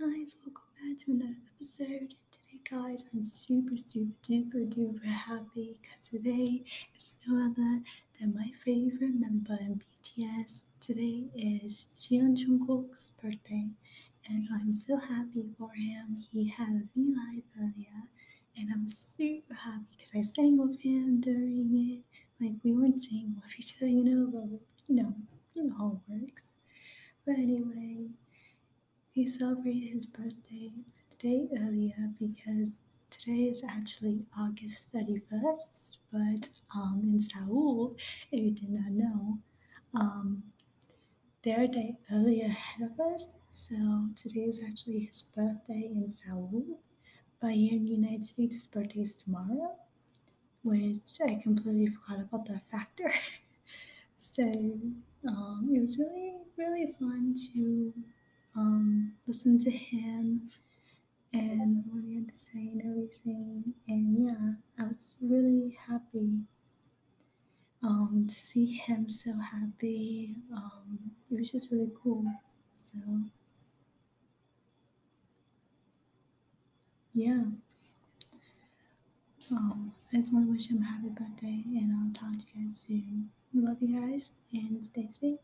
guys, welcome back to another episode. Today, guys, I'm super, super, duper, duper happy because today is no other than my favorite member in BTS. Today is Jeon Jungkook's birthday, and I'm so happy for him. He had a V Live earlier, and I'm super happy because I sang with him during it. Like we weren't singing with each other, you know, but you know, you know how it works. But anyway, he celebrated his birthday a day earlier because today is actually August 31st, but um, in Seoul, if you did not know, um, they're a day earlier ahead of us. So today is actually his birthday in Seoul. But here in the United States, his birthday is tomorrow, which I completely forgot about that factor. so um, it was really, really fun to listen to him and what he had to say and everything. And yeah, I was really happy um, to see him so happy. Um, it was just really cool. So yeah. Um, I just want to wish him a happy birthday, and I'll talk to you guys soon. Love you guys, and stay safe.